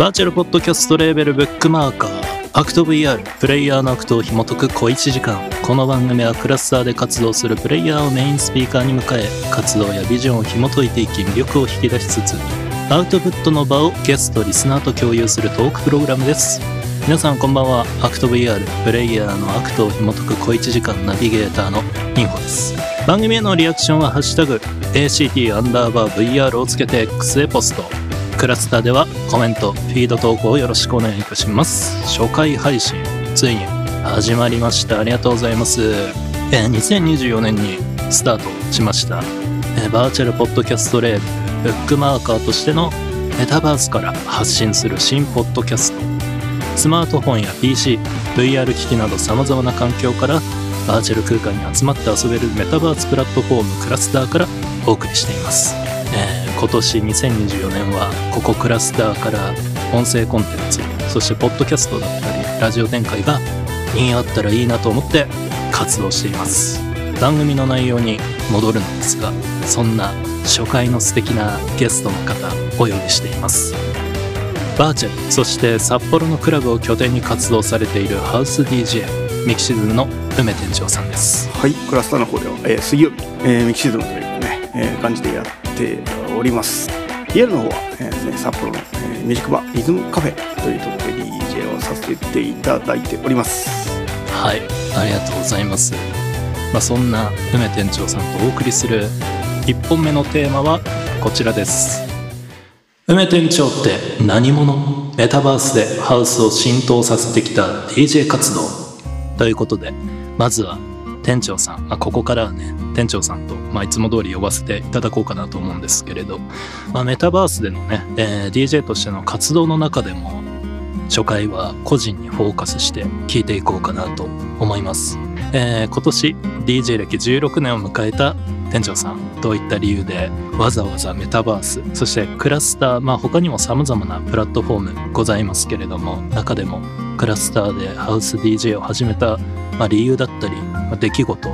バーチャルポッドキャストレーベルブックマーカーアクト VR プレイヤーのアクトを紐解く小1時間。この番組はクラスターで活動するプレイヤーをメインスピーカーに迎え活動やビジョンを紐解いていき魅力を引き出しつつアウトプットの場をゲストリスナーと共有するトークプログラムです。皆さんこんばんは。アクト VR プレイヤーのアクトを紐解く小1時間ナビゲーターのインフォです。番組へのリアクションは「ハッシュタグ #ACT アンダーバー VR」をつけて X へポスト。クラスターではコメント、フィード投稿をよろしくお願いいたします。初回配信、ついに始まりました。ありがとうございます。えー2024年にスタートしました、えーバーチャルポッドキャストレーベル、ブックマーカーとしてのメタバースから発信する新ポッドキャスト。スマートフォンや PC、VR 機器など様々な環境からバーチャル空間に集まって遊べるメタバースプラットフォームクラスターからお送りしています。えー今年2024年はここクラスターから音声コンテンツそしてポッドキャストだったりラジオ展開がにあったらいいなと思って活動しています。番組の内容に戻るのですがそんな初回の素敵なゲストの方お呼びしています。バーチャルそして札幌のクラブを拠点に活動されているハウス DJ ミキシズムの梅店長さんです。はい、クラスターの方では、えー水曜日、えーミキシズムというね、えー感じでやっております。リアルの方は、えーですね、札幌の、えーミュージックバーリズムカフェというところで DJ をさせていただいております。はい、ありがとうございます。まあ、そんな梅店長さんとお送りする1本目のテーマはこちらです。梅店長って何者？メタバースでハウスを浸透させてきた DJ 活動ということで、まずは店長さん、まあ、ここからはね、店長さんと、まあ、いつも通り呼ばせていただこうかなと思うんですけれど、まあ、メタバースでのね、えー DJ としての活動の中でも初回は個人にフォーカスして聞いていこうかなと思います、えー今年 DJ 歴16年を迎えた店長さんどういった理由でわざわざメタバースそしてクラスターまあ他にも様々なプラットフォームございますけれども中でもクラスターでハウス DJ を始めた、まあ、理由だったり、出来事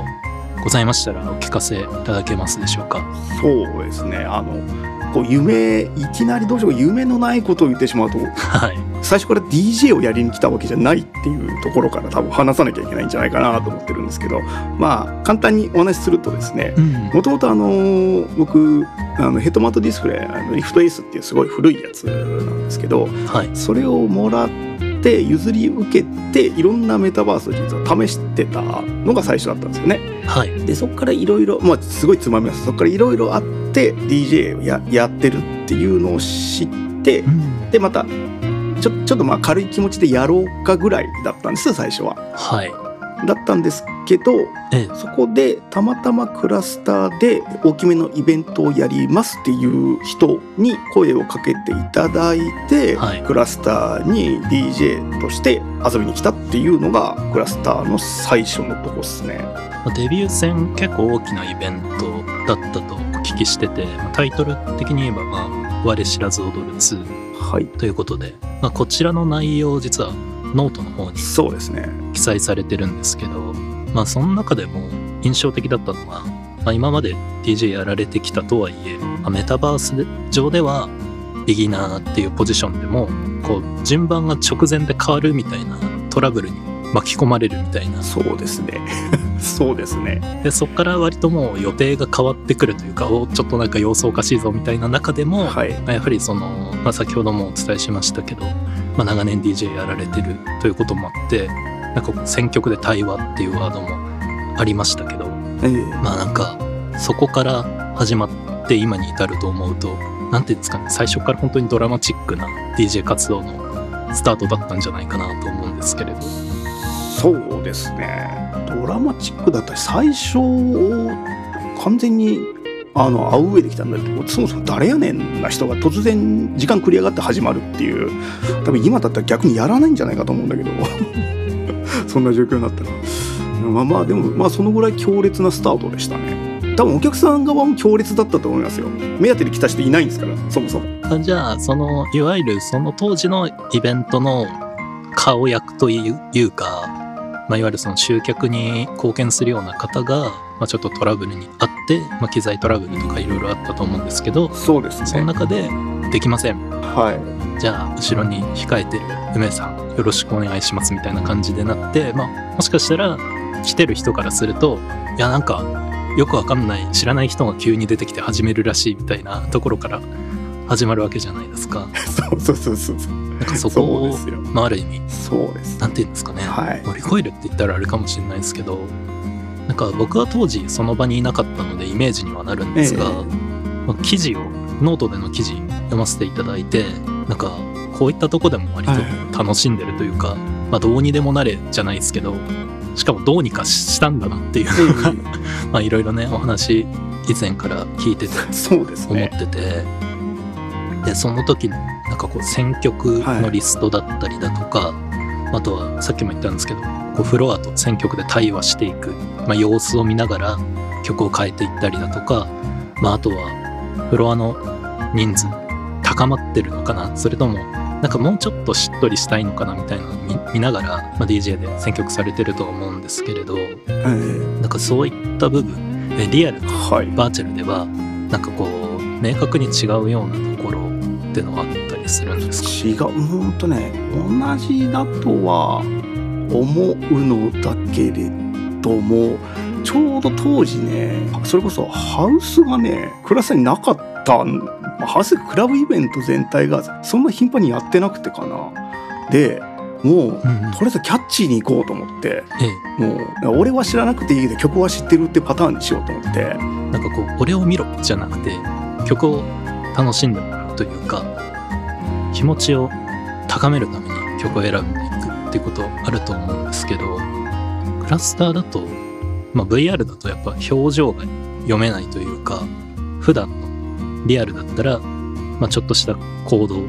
ございましたらお聞かせいただけますでしょうか？そうですね、あの、こう夢、いきなりどうしよう、夢のないことを言ってしまうと、はい。最初から DJ をやりに来たわけじゃないっていうところから多分話さなきゃいけないんじゃないかなと思ってるんですけど、まあ、簡単にお話しするとですね、うん。もともとあの僕あのヘッドマウントディスプレイあのリフトエースっていうすごい古いやつなんですけどはい。それをもらって譲り受けていろんなメタバースを実は試してたのが最初だったんですよね。はいでそこからいろいろまあすごいつまみますそこからいろいろあって DJ をややってるっていうのを知ってうんでまたちょちょっとまあ軽い気持ちでやろうかぐらいだったんですよ最初は。はいだったんですけどええ。そこでたまたまクラスターで大きめのイベントをやりますっていう人に声をかけていただいて、はい。クラスターに DJ として遊びに来たっていうのがクラスターの最初のとこですね。まあデビュー戦結構大きなイベントだったとお聞きしてて、まあタイトル的に言えば、まあ、我知らず踊る2はい、ということで、まあ、こちらの内容実はノートの方にそうですね。記載されてるんですけど、まあその中でも印象的だったのは、まあ、今まで DJ やられてきたとはいえ、まあメタバース上ではビギナーっていうポジションでもこう順番が直前で変わるみたいなトラブルに巻き込まれるみたいなそうですね。そうですね。でそこから割ともう予定が変わってくるというかおちょっとなんか様子おかしいぞみたいな中でも、はい。まあやはりその、まあ、先ほどもお伝えしましたけど、まあ、長年 DJ やられてるということもあってなんか選曲で対話っていうワードもありましたけどええまあなんかそこから始まって今に至ると思うと何ていうんですかね最初から本当にドラマチックな DJ 活動のスタートだったんじゃないかなと思うんですけれどそうですね。ドラマチックだったし最初完全にあの会う上できたんだけどそもそも誰やねんな人が突然時間繰り上がって始まるっていう多分今だったら逆にやらないんじゃないかと思うんだけど そんな状況になったら。まあまあでもまあそのぐらい強烈なスタートでしたね。多分お客さん側も強烈だったと思いますよ。目当てで来た人いないんですからそもそも。じゃあそのいわゆるその当時のイベントの顔役というか、まあ、いわゆるその集客に貢献するような方が、まあ、ちょっとトラブルにあって、まあ、機材トラブルとかいろいろあったと思うんですけどそうですその中でできません。はい。じゃあ後ろに控えてる梅さんよろしくお願いしますみたいな感じでなって、まあ、もしかしたら来てる人からするといやなんかよくわかんない知らない人が急に出てきて始めるらしいみたいなところから始まるわけじゃないですか。そうそうそうそう。なんかそこそうをまあ、ある意味そうです。なんて言うんですかね、はい。乗り越えるって言ったらあれかもしれないですけどなんか僕は当時その場にいなかったのでイメージにはなるんですが、えまあ記事をノートでの記事読ませていただいてなんかこういったとこでも割と楽しんでるというか、まあ、どうにでもなれじゃないですけどしかもどうにかしたんだなっていうのが まあいろいろねお話以前から聞いててそうです思っねてて、でその時のなんかこう選曲のリストだったりだとか、あとはさっきも言ったんですけどこうフロアと選曲で対話していく、まあ、様子を見ながら曲を変えていったりだとか、まあ、あとはフロアの人数高まってるのかな？それともなんかもうちょっとしっとりしたいのかなみたいなのを見見ながら、まあ、DJ で選曲されてると思うんですけれどええなんかそういった部分えリアルはい。バーチャルではなんかこう明確に違うようなところってのはあったりするんですか？違うほんとね同じだとは思うのだけれどもちょうど当時ねそれこそハウスがねクラスになかったハウスクラブイベント全体がそんな頻繁にやってなくてかな。でもううんうん。とりあえずキャッチーに行こうと思ってええ。もう俺は知らなくていいけど曲は知ってるってパターンにしようと思って。なんかこう俺を見ろじゃなくて曲を楽しんでもというか気持ちを高めるために曲を選んでいくっていうことあると思うんですけどクラスターだと、まあ、VR だとやっぱ表情が読めないというか普段のリアルだったら、まあ、ちょっとした行動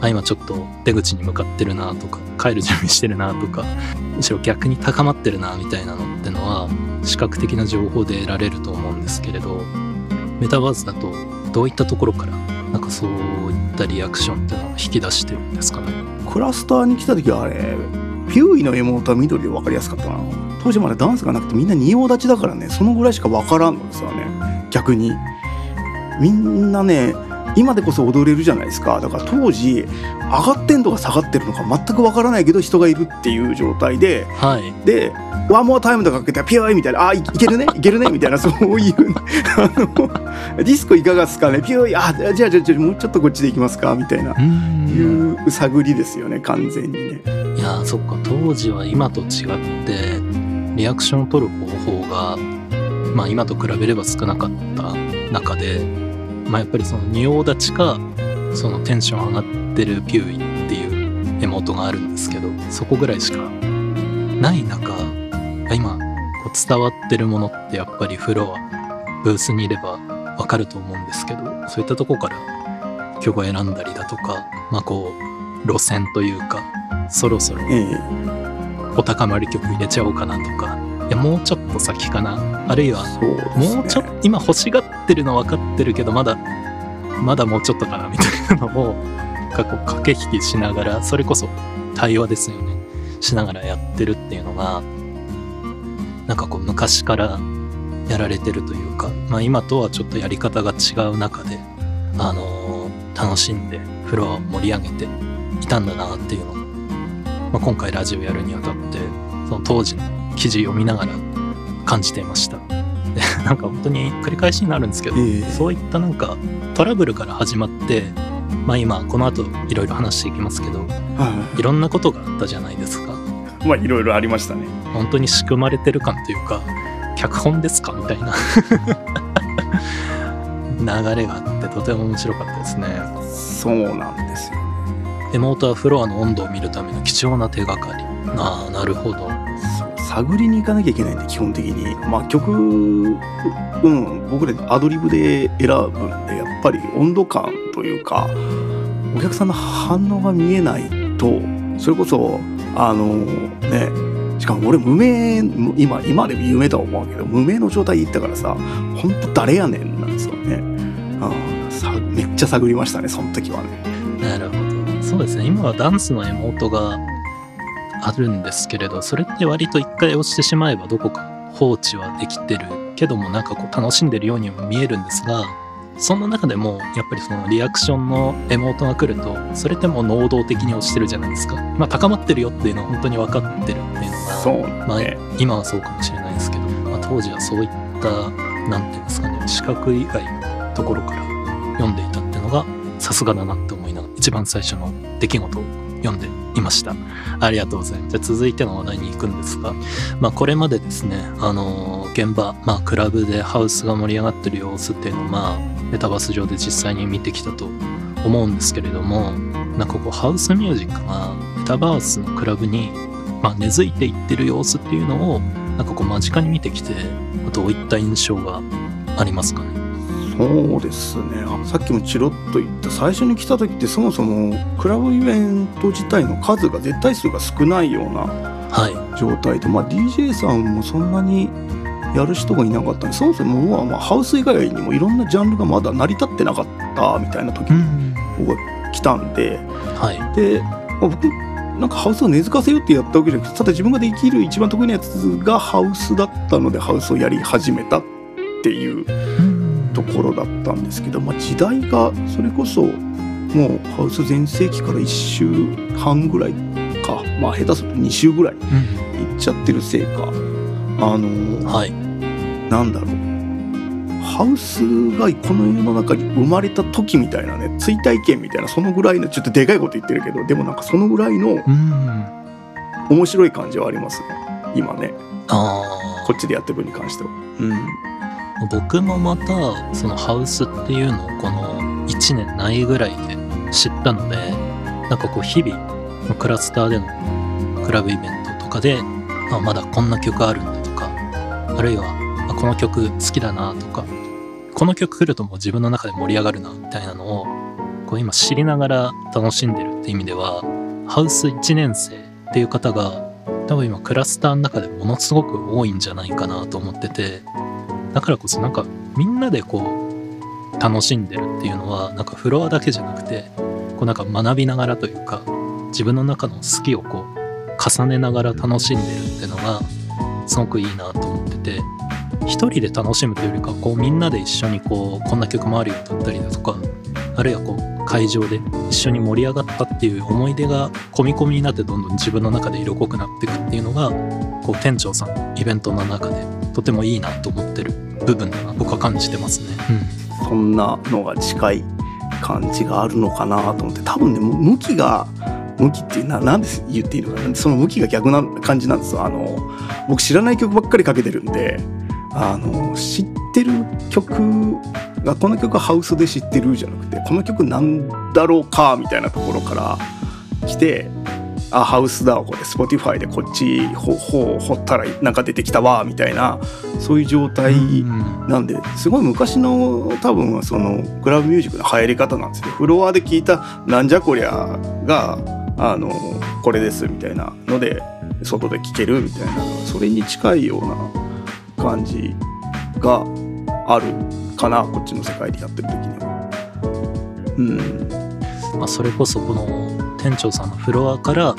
あ今ちょっと出口に向かってるなとか帰る準備してるなとかむしろ逆に高まってるなみたいなのってのは視覚的な情報で得られると思うんですけれどメタバースだとどういったところからなんかそういったリアクションっていうのを引き出してるんですかね。クラスターに来た時はあれピューイの妹は緑で分かりやすかったな。当時までダンスがなくてみんな仁王立ちだからね。そのぐらいしか分からんの。ですよね。逆に。みんなね今でこそ踊れるじゃないですか。だから当時上がってんのか下がってるのか全く分からないけど人がいるっていう状態で。はい。で「ワンモアタイム」とかかけてピューイみたいな「あいいけるねいけるね」みたいなそういうあの ディスコいかがですかねピューイあじゃあじゃあじゃあもうちょっとこっちで行きますかみたいないう探りですよね完全にね。いやーそっか当時は今と違ってリアクションを取る方法がまあ今と比べれば少なかった中でまあやっぱりその仁王立ちかそのテンション上がってるピューイっていうエモートがあるんですけどそこぐらいしかない中あ今こう伝わってるものってやっぱりフロアブースにいればわかると思うんですけどそういったとこから曲を選んだりだとかまあこう路線というかそろそろええお高まり曲入れちゃおうかなとかいやもうちょっと先かなあるいはもうちょっと今欲しがってるの分かってるけどまだまだもうちょっとかなみたいなのをかこう駆け引きしながらそれこそ対話ですよね。しながらやってるっていうのがなんかこう昔からやられてるというか、まあ、今とはちょっとやり方が違う中で、あのー楽しんでフロアを盛り上げていたんだなっていうのを、まあ、今回ラジオやるにあたってその当時の記事読みながら感じていました。で なんか本当に繰り返しになるんですけど、ええそういったなんかトラブルから始まって、まあ今この後いろいろ話していきますけど、はいろんなことがあったじゃないですか。いまあいろいろありましたね。本当に仕組まれてる感というか、脚本ですか？みたいな 流れがあってとても面白かったですね。そうなんですよ。エモートはフロアの温度を見るための貴重な手がかり。ああ、なるほど。探りに行かなきゃいけないんで基本的に。まあ曲うん僕らアドリブで選ぶんでやっぱり温度感というかお客さんの反応が見えないとそれこそあのねしかも俺無名今今でも有名とは思うけど無名の状態で行ったからさほんと誰やねんなんですよね。ああさめっちゃ探りましたねその時はね。なるほど。そうですね。今はダンスのエモートがあるんですけれど、それって割と一回押してしまえばどこか放置はできてるけどもなんかこう楽しんでるようにも見えるんですが、その中でもやっぱりそのリアクションのエモートが来るとそれってもう能動的に押してるじゃないですか。まあ高まってるよっていうのは本当に分かってるっていうのがそうまあね、今はそうかもしれないですけど、まあ、当時はそういったなんていうんですかね視覚以外のところから読んでいたっていうのがさすがだなって思いながら一番最初の出来事を読んでいました。ありがとうございます。じゃあ続いての話題に行くんですが、まあ、これまでですねあのー現場、まあ、クラブでハウスが盛り上がってる様子っていうのをまあメタバース上で実際に見てきたと思うんですけれどもなんかこうハウスミュージックがメタバースのクラブに、まあ、根付いていってる様子っていうのをなんかこう間近に見てきてどういった印象がありますかね？そうですね。あさっきもチロッと言った最初に来た時ってそもそもクラブイベント自体の数が絶対数が少ないようなはい。状態で、まあ、DJ さんもそんなにやる人がいなかったんでそもそもはまあハウス以外にもいろんなジャンルがまだ成り立ってなかったみたいな時ん。僕が来たんで。はい。で、まあ、僕なんかハウスを根付かせようってやったわけじゃなくてただ自分ができる一番得意なやつがハウスだったのでハウスをやり始めたっていうところだったんですけど、まあ、時代がそれこそもうハウス全盛期から1週半ぐらいか。まあ下手すると2週ぐらいいっちゃってるせいか。あのーはいなんだろう。ハウスがこの世の中に生まれた時みたいなね追体験みたいなそのぐらいのちょっとでかいこと言ってるけどでもなんかそのぐらいのうん。面白い感じはあります。ね今ね。あこっちでやってる分に関しては。うん。あ僕もまたそのハウスっていうのをこの1年ないぐらいで知ったのでなんかこう日々クラスターでのクラブイベントとかであまだこんな曲あるんだとかあるいはあこの曲好きだなとかこの曲来るともう自分の中で盛り上がるなみたいなのをこう今知りながら楽しんでるって意味ではハウス1年生っていう方が多分今クラスターの中でものすごく多いんじゃないかなと思っててだからこそなんかみんなでこう楽しんでるっていうのはなんかフロアだけじゃなくてこうなんか学びながらというか自分の中の好きをこう重ねながら楽しんでるっていうのがすごくいいなと思ってて一人で楽しむというよりかこうみんなで一緒にこうこんな曲もあるよだったりだとかあるいはこう会場で一緒に盛り上がったっていう思い出が込み込みになってどんどん自分の中で色濃くなっていくっていうのがこう店長さんのイベントの中でとてもいいなと思ってる部分だな僕は感じてますね。そんなのが近い感じがあるのかなと思って多分ねむ向きが向きっていうななんで言っていいのかな？その向きが逆な感じなんですよ。あの僕知らない曲ばっかりかけてるんであの知ってる曲がこの曲はハウスで知ってるじゃなくてこの曲なんだろうかみたいなところから来てあハウスだこれ。Spotify でこっちほほ掘ったらなんか出てきたわみたいなそういう状態うん。なんですごい昔の多分そのクラブミュージックの流行り方なんですよ。フロアで聞いた「なんじゃこりゃ」があのこれですみたいなので外で聴けるみたいなそれに近いような感じがあるかなこっちの世界でやってる時には。うん、まあ、それこそこの店長さんのフロアから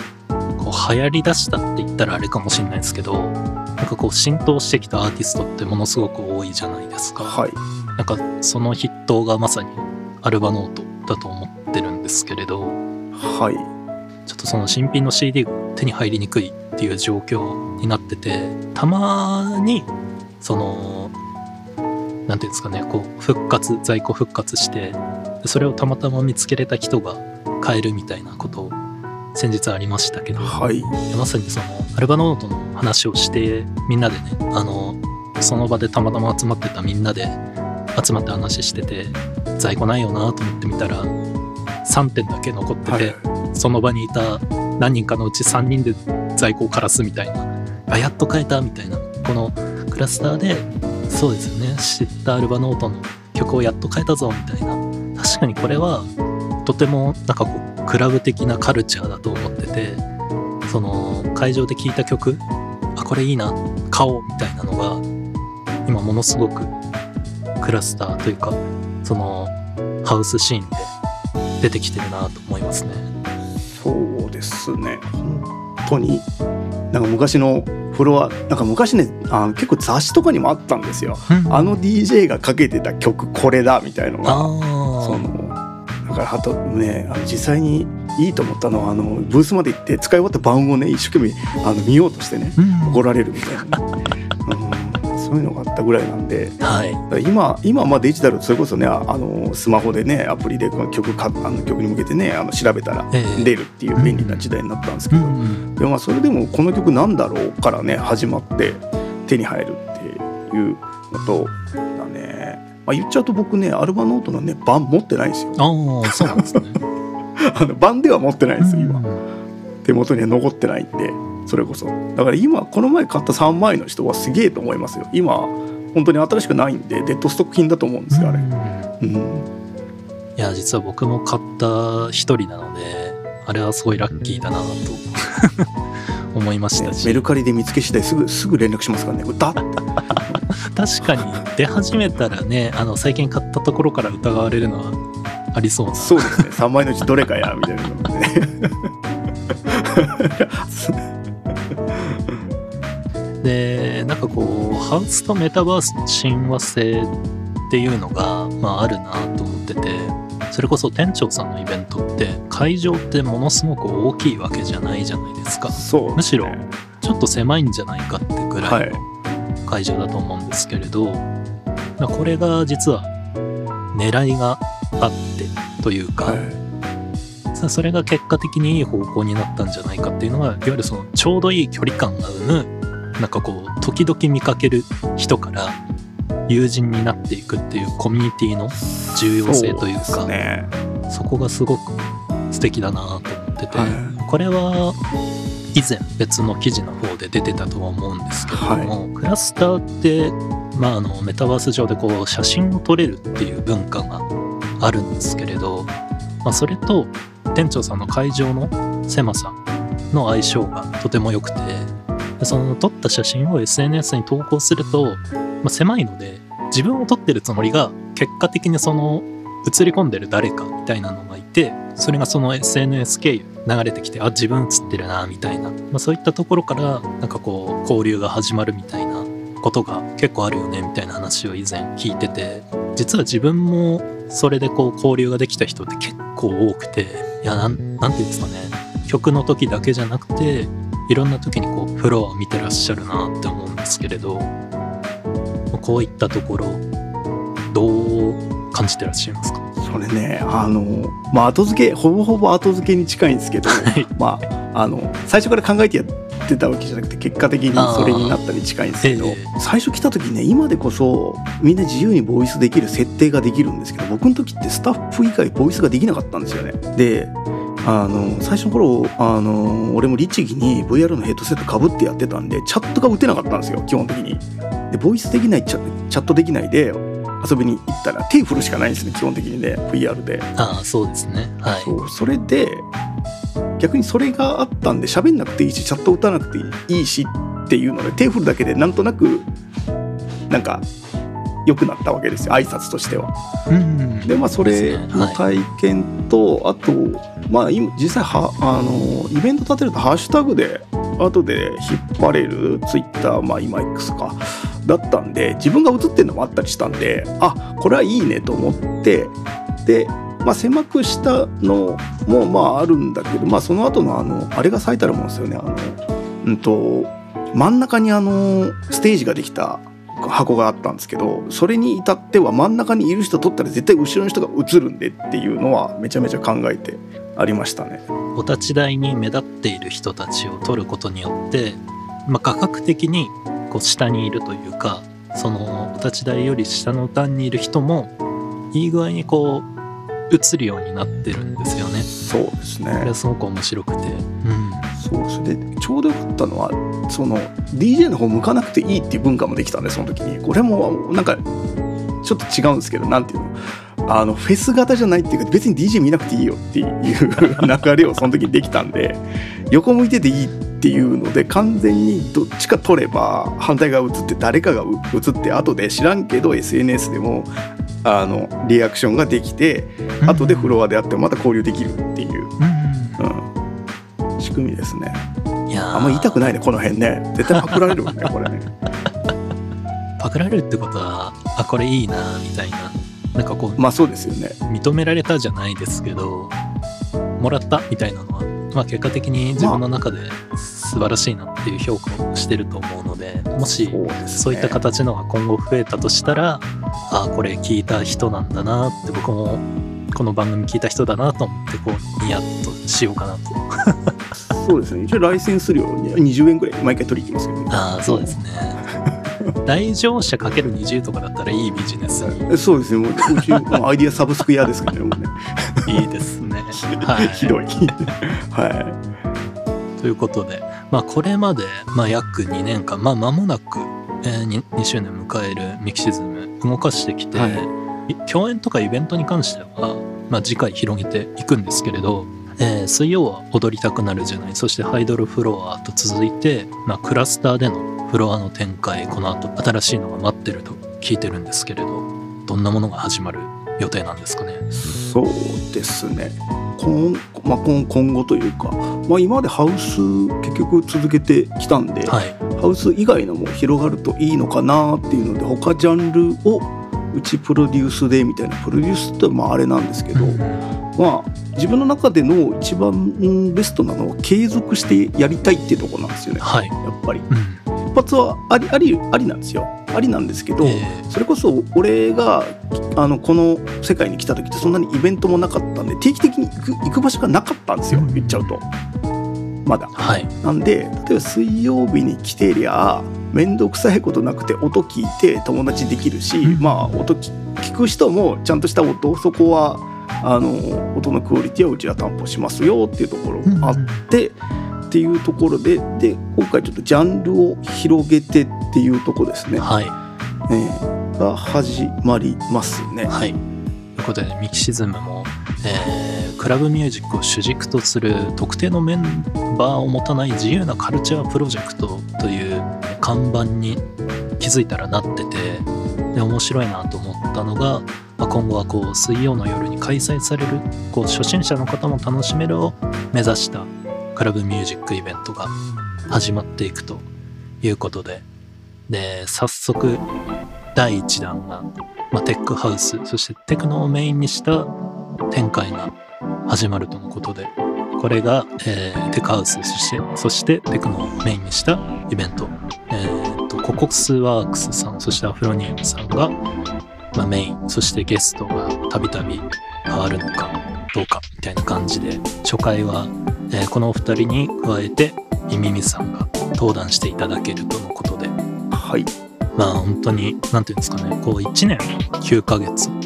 こう流行りだしたって言ったらあれかもしれないですけどなんかこう浸透してきたアーティストってものすごく多いじゃないですか。はいなんかその筆頭がまさにアルバノートだと思ってるんですけれどはいちょっとその新品の CD が手に入りにくいっていう状況になっててたまにそのなんていうんですかねこう復活在庫復活してでそれをたまたま見つけれた人が買えるみたいなこと先日ありましたけど、はい。まさにそのアルバノートの話をしてみんなでねあのその場でたまたま集まってたみんなで集まって話してて在庫ないよなと思ってみたら3点だけ残ってて、はいその場にいた何人かのうち3人で在庫を枯らすみたいな。あやっと買えたみたいな。このクラスターでそうですよね。知ったアルバノートの曲をやっと買えたぞみたいな。確かにこれはとてもなんかこうクラブ的なカルチャーだと思っててその会場で聴いた曲あこれいいな。買おうみたいなのが今ものすごくクラスターというかそのハウスシーンで出てきてるなと思いますね。ですね。本当に。なんか昔のフォロワーなんか昔ねあの結構雑誌とかにもあったんですよ。うん。あの DJ がかけてた曲これだみたいのが。あそーのだからあとねあの実際にいいと思ったのはあのブースまで行って使い終わった版をね一生懸命あの見ようとしてねうん。怒られるみたいな、うん、そういうのがあったぐらいなんではい。今今まあデジタルそれこそねああのスマホでねアプリでこの曲かあの曲に向けてねあの調べたらええ。出るっていう便利な時代になったんですけど、うんでもまあそれでもこの曲なんだろうからね始まって手に入るっていうのとだね、まあ、言っちゃうと僕ねアルバノートのね版持ってないんですよ。ああそうなんですね。あの版では持ってないんですよ今。うん。手元には残ってないんでそれこそ。だから今この前買った3枚の人はすげえと思いますよ。今本当に新しくないんでデッドストック品だと思うんですよあれ。うん。うん。いや実は僕も買った一人なのであれはすごいラッキーだなと 思いましたし、ねメルカリで見つけ次第すぐすぐ連絡しますからね。歌って。確かに出始めたらねあの最近買ったところから疑われるのはありそうな。そうですね。3枚のうちどれかやみたいなのね でなんかこうハウスとメタバースの親和性っていうのが、まあ、あるなと思っててそれこそ店長さんのイベントって会場ってものすごく大きいわけじゃないじゃないですか。ね。むしろちょっと狭いんじゃないかってぐらはい。いの会場だと思うんですけれど、まあこれが実は狙いがあってというか、はい。さそれが結果的にいい方向になったんじゃないかっていうのがいわゆるそのちょうどいい距離感が生むなんかこう時々見かける人から友人になっていくっていうコミュニティの重要性というかそね。そこがすごく素敵だなと思ってて、はい。これは以前別の記事の方で出てたとは思うんですけれども、クラスターって、まあ、あのメタバース上でこう写真を撮れるっていう文化があるんですけれど、まあ、それと店長さんの会場の狭さの相性がとても良くてでその撮った写真を SNS に投稿すると、まあ、狭いので自分を撮ってるつもりが結果的にその映り込んでる誰かみたいなのがいてそれがその SNS 経由流れてきてあ自分映ってるなみたいな、まあ、そういったところからなんかこう交流が始まるみたいなことが結構あるよねみたいな話を以前聞いてて実は自分もそれでこう交流ができた人って結構多くていやなんなんていうんですかね。曲の時だけじゃなくていろんな時にこうフロアを見てらっしゃるなって思うんですけれどこういったところどう感じてらっしゃいますか？それねあのまあ後付けほぼほぼ後付けに近いんですけど、い。まああの最初から考えてやってたわけじゃなくて結果的にそれになったに近いんですけど、ええ。最初来た時ね今でこそみんな自由にボイスできる設定ができるんですけど僕の時ってスタッフ以外ボイスができなかったんですよね。であの最初の頃あの俺も律儀に VR のヘッドセットかぶってやってたんでチャットが打てなかったんですよ基本的に。でボイスできないチャチャットできないで遊びに行ったら手振るしかないんですね基本的にね VR で。ああそうですねはいそうそれで逆にそれがあったんで喋んなくていいしチャット打たなくていいしっていうので手振るだけでなんとなくなんか良くなったわけですよ挨拶としては。うん。でまあそれの体験と、あとまあ今実際はあのイベント立てるとハッシュタグで後で引っ張れるツイッターまあ今 X かだったんで自分が映ってるのもあったりしたんであこれはいいねと思ってで、まあ、狭くしたのもまああるんだけど、まあ、その後のあのあれが最たるもんですよねあの、うん、と真ん中にあのステージができた箱があったんですけどそれに至っては真ん中にいる人撮ったら絶対後ろの人が映るんでっていうのはめちゃめちゃ考えてありましたね。お立ち台に目立っている人たちを取ることによって、まあ、画角的にこう下にいるというかそのお立ち台より下の段にいる人もいい具合にこう映るようになってるんですよね。そうですこれねはすごく面白くて、うん、そうそれでちょうどよかったのはその DJ の方向かなくていいっていう文化もできたんでその時に。これもなんかちょっと違うんですけどなんていうのあのフェス型じゃないっていうか別に DJ 見なくていいよっていう流れをその時にできたんで横向いてていいっていうので完全にどっちか取れば反対側映って誰かが映って後で知らんけど SNS でもあのリアクションができて後でフロアであってもまた交流できるっていう、うん、仕組みですね。いいやー。あんま言いたくないねこの辺ね。絶対パクられるもんねこれね。パクられるってことはあこれいいなみたいな。なんかこうまあそうですよね。認められたじゃないですけどもらったみたいなのは、まあ、結果的に自分の中で素晴らしいなっていう評価をしてると思うのでもしそういった形のが今後増えたとしたらああこれ聞いた人なんだなって僕もこの番組聞いた人だなと思ってこうニヤッとしようかなとそうですね。一応ライセンス料20円ぐらい毎回取りに行きますけどね。ああそうですね。来場者かける20とかだったらいいビジネス。そうですね。もううちアイディアサブスク屋ですけどね。もうねいいですね。はい。ひどい。はい。ということで、まあ、これまで、まあ、約2年間、まあ、間もなく、えー 2, 2周年迎えるミキシズム動かしてきて、はい。い共演とかイベントに関しては、まあ、次回広げていくんですけれど、えー水曜は踊りたくなるじゃない。そしてハイドルフロアと続いて、まあ、クラスターでのフロアの展開この後新しいのが待ってると聞いてるんですけれどどんなものが始まる予定なんですかね？そうですね。今,、まあ、今今後というか、まあ、今までハウス結局続けてきたんで、はい。ハウス以外のも広がるといいのかなっていうので他ジャンルをうちプロデュースでみたいなプロデュースってまああれなんですけど、うん。まあ自分の中での一番うんベストなのは継続してやりたいっていうところなんですよね。はい、やっぱり。うん。一発はありありありなんですよ。ありなんですけど、えーそれこそ俺があのこの世界に来た時ってそんなにイベントもなかったんで定期的に行く行く場所がなかったんですよ。言っちゃうと。まだ。はい。なんで例えば水曜日に来てりゃ面倒くさいことなくて音聞いて友達できるし、うんまあ音聞聞く人もちゃんとした音そこはあの音のクオリティはうちは担保しますよっていうところもあって、っていうところでで今回ちょっとジャンルを広げてっていうところですね、はいえーが始まりますね。はい。ということで、ミキシズムも、えークラブミュージックを主軸とする特定のメンバーを持たない自由なカルチャープロジェクトという看板に気づいたらなってて、で面白いなと思ったのが、まあ、今後はこう水曜の夜に開催されるこう初心者の方も楽しめるを目指したクラブミュージックイベントが始まっていくということで。で早速第1弾がまあ、テックハウスそしてテクノをメインにした展開が始まるとのことでこれが、えーテックハウスそしてそしてテクノをメインにしたイベント、えー、とココスワークスさんそしてアフロニウムさんが、まあ、メインそしてゲストがたびたび変わるのかどうかみたいな感じで初回は、えーこのお二人に加えてミミミさんが登壇していただけるとのことで。はい、まあ本当に、なんていうんですかね、こう1年9ヶ月、ま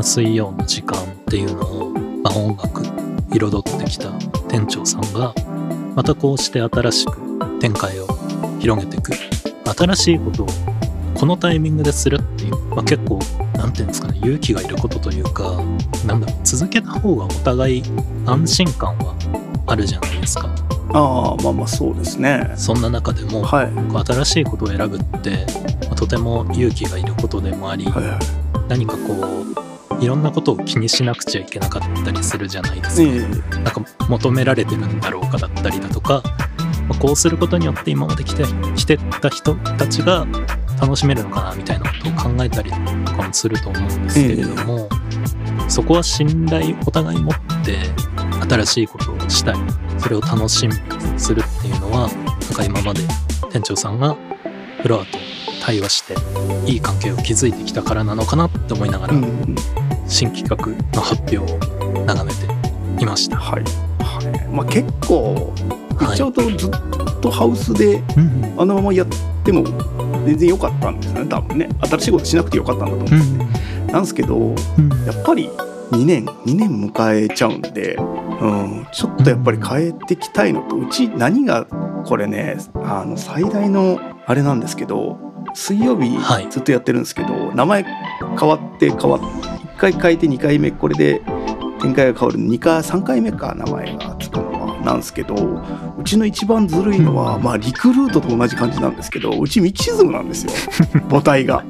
あ水曜の時間っていうのを、まあ、音楽彩ってきた店長さんが、またこうして新しく展開を広げていく。新しいことをこのタイミングでするっていう、まあ、結構、なんていうんですかね、勇気がいることというか、なんだろう、続けた方がお互い安心感はあるじゃないですか。ああまあまあそうですね。そんな中でも、はい新しいことを選ぶって、まあとても勇気がいることでもあり、はいはい何かこういろんなことを気にしなくちゃいけなかったりするじゃないですか、えなんか求められてるんだろうかだったりだとか、まあこうすることによって今まで来て来てた人たちが楽しめるのかなみたいなことを考えたりとかもすると思うんですけれども、そこは信頼お互い持って新しいことをしたい。それを楽しみにするっていうのはなんか今まで店長さんがフロアと対話していい関係を築いてきたからなのかなって思いながら、新企画の発表を眺めていました。はい。はい。まあ結構言はい。っちゃうとずっとハウスであのままやっても全然良かったんですよね。多分ね。新しいことしなくてよかったんだと思うんですね。なんですけどうんやっぱり2年2年迎えちゃうんで、うん、ちょっとやっぱり変えていきたいのとうち何がこれねあの最大のあれなんですけど水曜日はい。ずっとやってるんですけど、名前変わって変わって1回変えて2回目これで展開が変わる。2回3回目か名前がつくのはなんですけどうちの一番ずるいのは、まあリクルートと同じ感じなんですけどうちミキシズムなんですよ。母体が。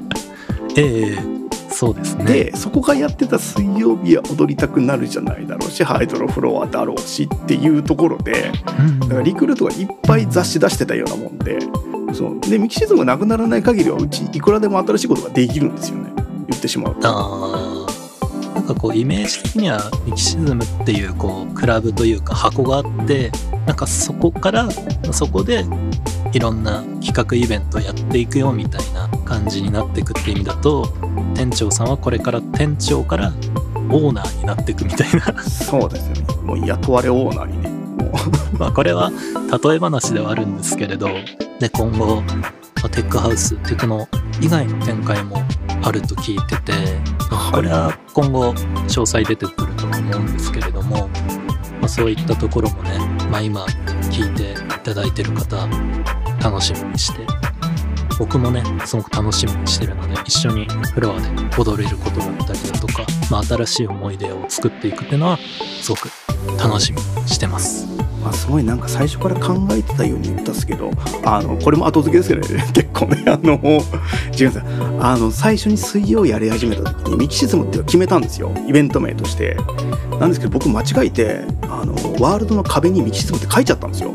ええそうですね。でそこがやってた水曜日は踊りたくなるじゃないだろうしハイドロフロアだろうしっていうところでうん。だからリクルートがいっぱい雑誌出してたようなもんでそう。でミキシズムがなくならない限りはうちいくらでも新しいことができるんですよね。言ってしまうと。かこうイメージ的にはミキシズムっていうこうクラブというか箱があってなんかそこからそこでいろんな企画イベントやっていくよみたいな感じになっていくっていう意味だと店長さんはこれから店長からオーナーになっていくみたいな。そうですよね。もう雇われオーナーにね。も うまあこれは例え話ではあるんですけれどで今後まあテックハウステクノ以外の展開もあると聞いててはいこれは今後詳細出てくるとは思うんですけれども、まあ、そういったところもね、まあ、今聞いていただいてる方楽しみにして僕もねすごく楽しみにしてるので一緒にフロアで踊れることだったりだとか、まあ、新しい思い出を作っていくっていうのはすごく楽しみにしてます。まあ、すごいなんか最初から考えてたように言ったんですけどあのこれも後付けですけどね 結構ね あの違うんですよあの最初に水曜やり始めた時にミキシズムっていうのを決めたんですよイベント名として。なんですけど僕間違えてあのワールドの壁にミキシズムって書いちゃったんですよ。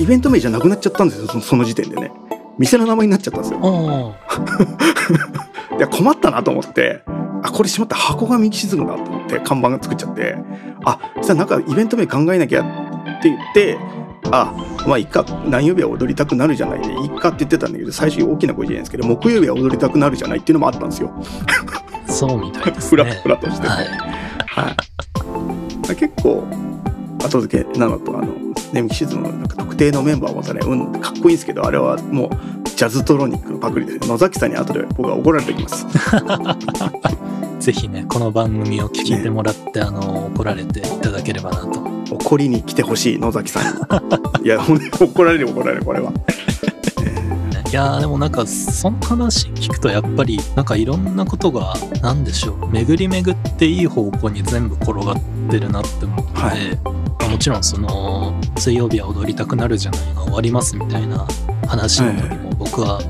イベント名じゃなくなっちゃったんですよその時点でね。店の名前になっちゃったんですよ。いや困ったなと思ってあこれしまった箱がミキシズムだと思って看板が作っちゃってあそしたらなんかイベント名考えなきゃって言ってあまあいいか何曜日は踊りたくなるじゃないでいいかって言ってたんだけど最初大きな声じゃないんですけど木曜日は踊りたくなるじゃないっていうのもあったんですよそうみたいです フラね。フラとしても、はい。はい、結構後付けなのとあのねミキシズムのなんか特定のメンバーもさね、うん、かっこいいんですけどあれはもうジャズトロニックのパクリで野崎さんに後で僕は怒られておきます ぜひね、この番組を聞いてもらって、あの、怒られていただければなと。怒りに来てほしい野崎さん。に いやほんと怒られる怒られるこれは。ねいやーでもなんか、その話聞くとやっぱり、なんかいろんなことが、なんでしょう、巡り巡っていい方向に全部転がってるなって思って、はい。まあもちろんその、水曜日は踊りたくなるじゃないが終わりますみたいな話の時も、僕は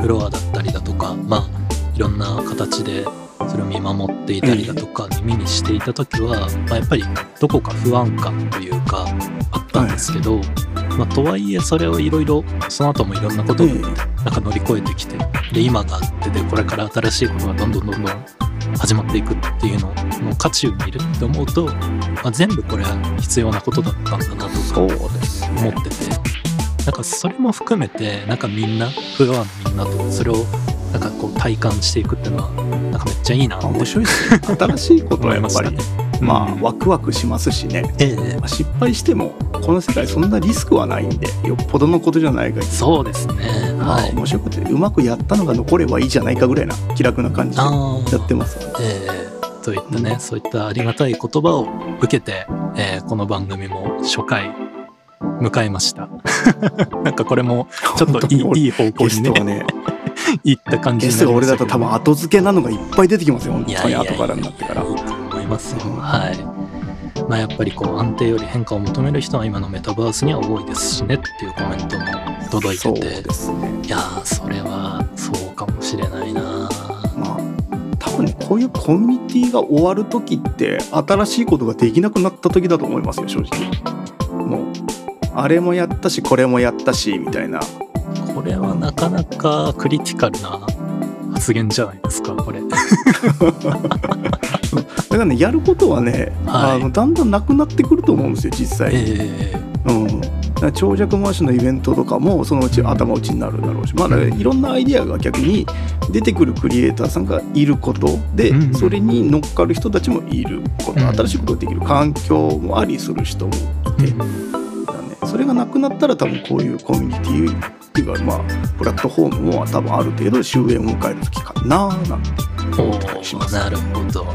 フロアだったりだとか、まあ、いろんな形でそれを見守っていたりだとか耳にしていた時は、まあ、やっぱりどこか不安感というかあったんですけど、まあ、とはいえそれをいろいろその後もいろんなことをえなんか乗り越えてきてで今があってでこれから新しいことがどんどんどんどん始まっていくっていうのの渦中にいるって思うと、まあ、全部これは必要なことだったんだなとか思っててなんかそれも含めてなんかみんなフロアのみんなとそれをなんかこう体感していくっていうのはなんかめっちゃいいな。面白いですね。新しいことはやっぱりまあうん。ワクワクしますしね、ええ。まあ、失敗してもこの世界そんなリスクはないんでよっぽどのことじゃないかぎり。そうですね。まあはい。面白くてうまくやったのが残ればいいじゃないかぐらいな気楽な感じであやーってますえーといったね、そういったありがたい言葉を受けて、えーこの番組も初回迎えました。なんかこれもちょっといいいい方向にね。ね いった感じゲストが俺だと多分後付けなのがいっぱい出てきますよ本当に後からになってから。いいと思いますはい。まあやっぱりこう安定より変化を求める人は今のメタバースには多いですしねっていうコメントも届いそうてて、ですね。いやーそれはそうかもしれないな。まあ多分ねこういうコミュニティが終わる時って新しいことができなくなった時だと思いますよ正直。もうあれもやったしこれもやったしみたいなこれはなかなかクリティカルな発言じゃないですかこれ。だからねやることはね、はい。あのだんだんなくなってくると思うんですよ実際、えうん、長尺回しのイベントとかもそのうち頭打ちになるだろうし、まあ、いろんなアイディアが逆に出てくるクリエイターさんがいることで、うんそれに乗っかる人たちもいること、うん。新しいことができる。環境もありする人もいて、ーだね、それがなくなったら多分こういうコミュニティっていうかまあプラットフォームも多分ある程度終焉を迎える時かななんて思ったりします。なるほど。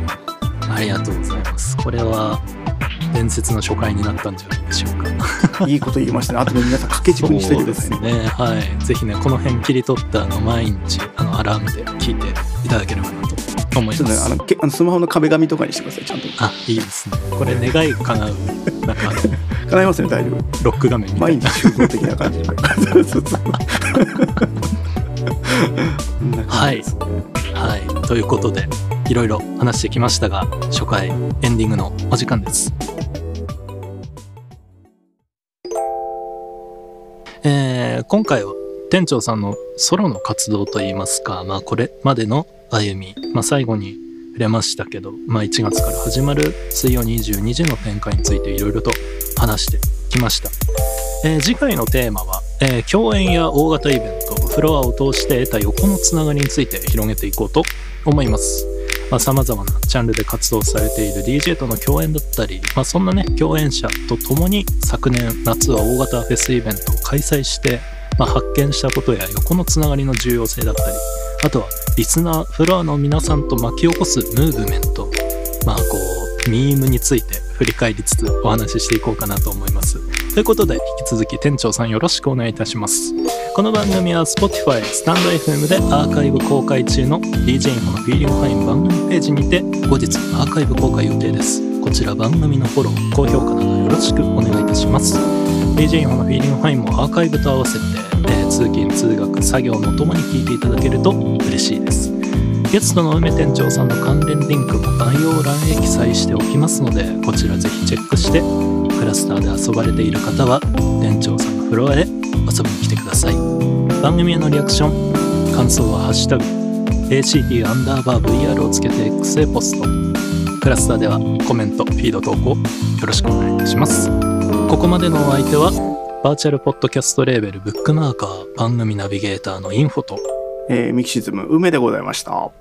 ありがとうございます。これは伝説の初回になったんじゃないでしょうか。いいこと言いましたね。あとで皆さん掛け軸にしてくださいね。ね。はい。ぜひね、この辺切り取って、あの、毎日、あの、アラームで聞いていただければなと思います。あのけあのスマホの壁紙とかにしてください、ちゃんと。あ、いいですね。これ願い叶う、なんか、叶いますね、大丈夫。ロック画面。毎日集合的な感じで。そうそうそうこんな感じですはい。ということで、いろいろ話してきましたが初回エンディングのお時間ですえー今回は店長さんのソロの活動といいますか、まあ、これまでの歩み、まあ、最後に触れましたけど、まあ、1月から始まる水曜22時の展開についていろいろと話してきました、えー次回のテーマは、えー共演や大型イベントフロアを通して得た横のつながりについて広げていこうと思います。さまざ、まなジャンルで活動されている DJ との共演だったり、まあ、そんなね共演者と共に昨年夏は大型フェスイベントを開催して、まあ、発見したことや横のつながりの重要性だったりあとはリスナーフロアの皆さんと巻き起こすムーブメント。まあこうミームについて振り返りつつお話ししていこうかなと思います。ということで引き続き店長さんよろしくお願いいたします。この番組は Spotify、スタンド FM でアーカイブ公開中の DJ インフォのフィーリングファイン番組ページにて後日アーカイブ公開予定です。こちら番組のフォロー高評価などよろしくお願いいたします。DJ インフォのフィーリングファインもアーカイブと合わせて、えー通勤通学作業のともに聞いていただけると嬉しいです。ゲストの梅店長さんの関連リンクも概要欄へ記載しておきますのでこちらぜひチェックしてクラスターで遊ばれている方は店長さんのフロアへ遊びに来てください。番組へのリアクション感想は「ハッシュタグ ACT アンダーバー VR」をつけて X へポスト。クラスターではコメントフィード投稿よろしくお願いいたしますここまでのお相手はバーチャルポッドキャストレーベルブックマーカー番組ナビゲーターのインフォとえーミキシズム梅でございました。